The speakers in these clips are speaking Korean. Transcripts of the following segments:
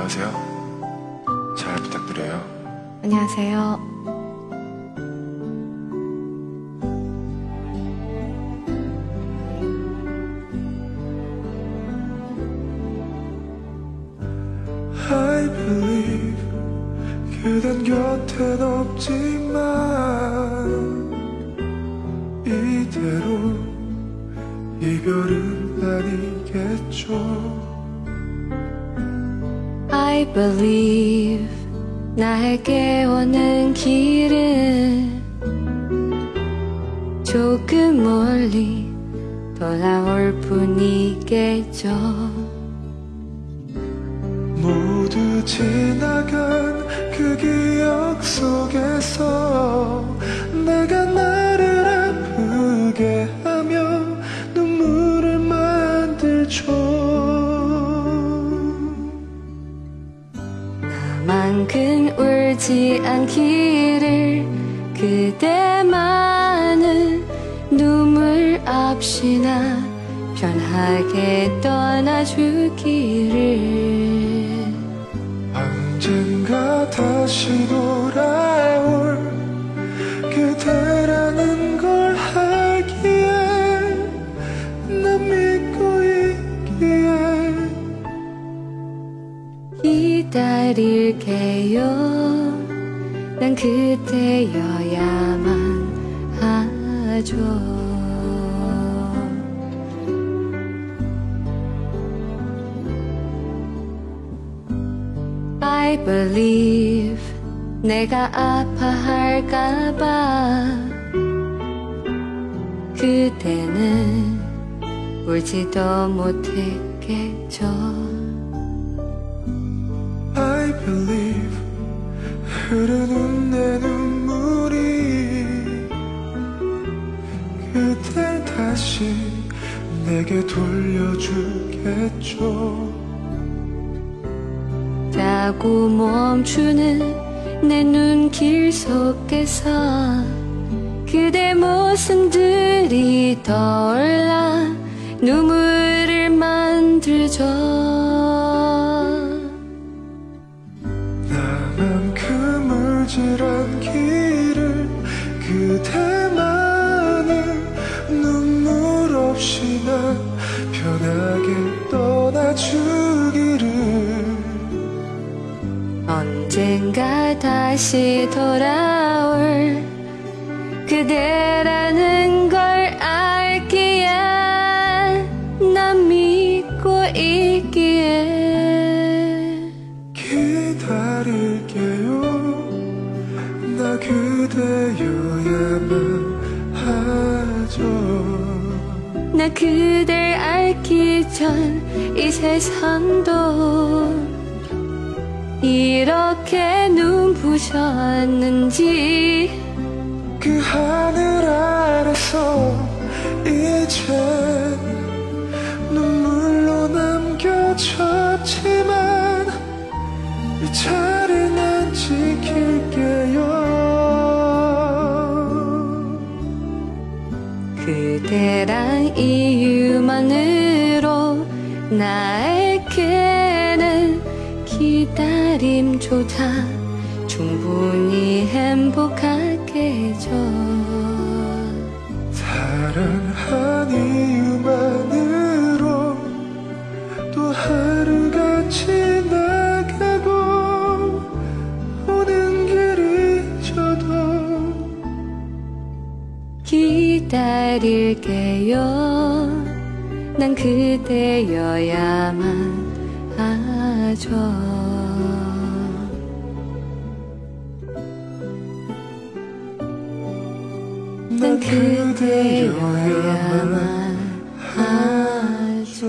안녕하세요. 잘 부탁드려요. 안녕하세요. I believe 그댄 곁엔 없지만 이대로 이별은 아니겠죠 Believe 나에게 오는 길은 조금 멀리 돌아올 뿐이겠죠. 모두 지나간 그 기억 속에서 내가 나를 아프게 나만큼 울지 않기를 그대만은 눈물 없이나 편하게 떠나주기를. 언젠가 다시 돌아올 그대 기다릴게요. 난 그대여야만 하죠. I believe 내가 아파할까봐 그대는 울지도 못했겠죠 believe. 흐르는 내 눈물이 그댈 다시 내게 돌려주겠죠. 자꾸 멈추는 내 눈길 속에서 그대 모습들이 떠올라 눈물을 만들죠 울질 않기를 그대만은 눈물 없이 난 편하게 떠나주기를. 언젠가 다시 돌아올 그대라는 걸 알기에 난 믿고 있기에. 기다릴게요 나 그대여야만 하죠. 나 그댈 알기 전 이 세상도 이렇게 눈부셨는지. 그 하늘 아래서 이제 눈물로 남겨졌지만 이 자리 난 지킬 그대란 이유만으로 나에게는 기다림조차 충분히 행복하겠죠. 사랑한 이 기다릴게요. 난 그대여야만 하죠. 난 그대여야만 하죠.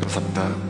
감사합니다.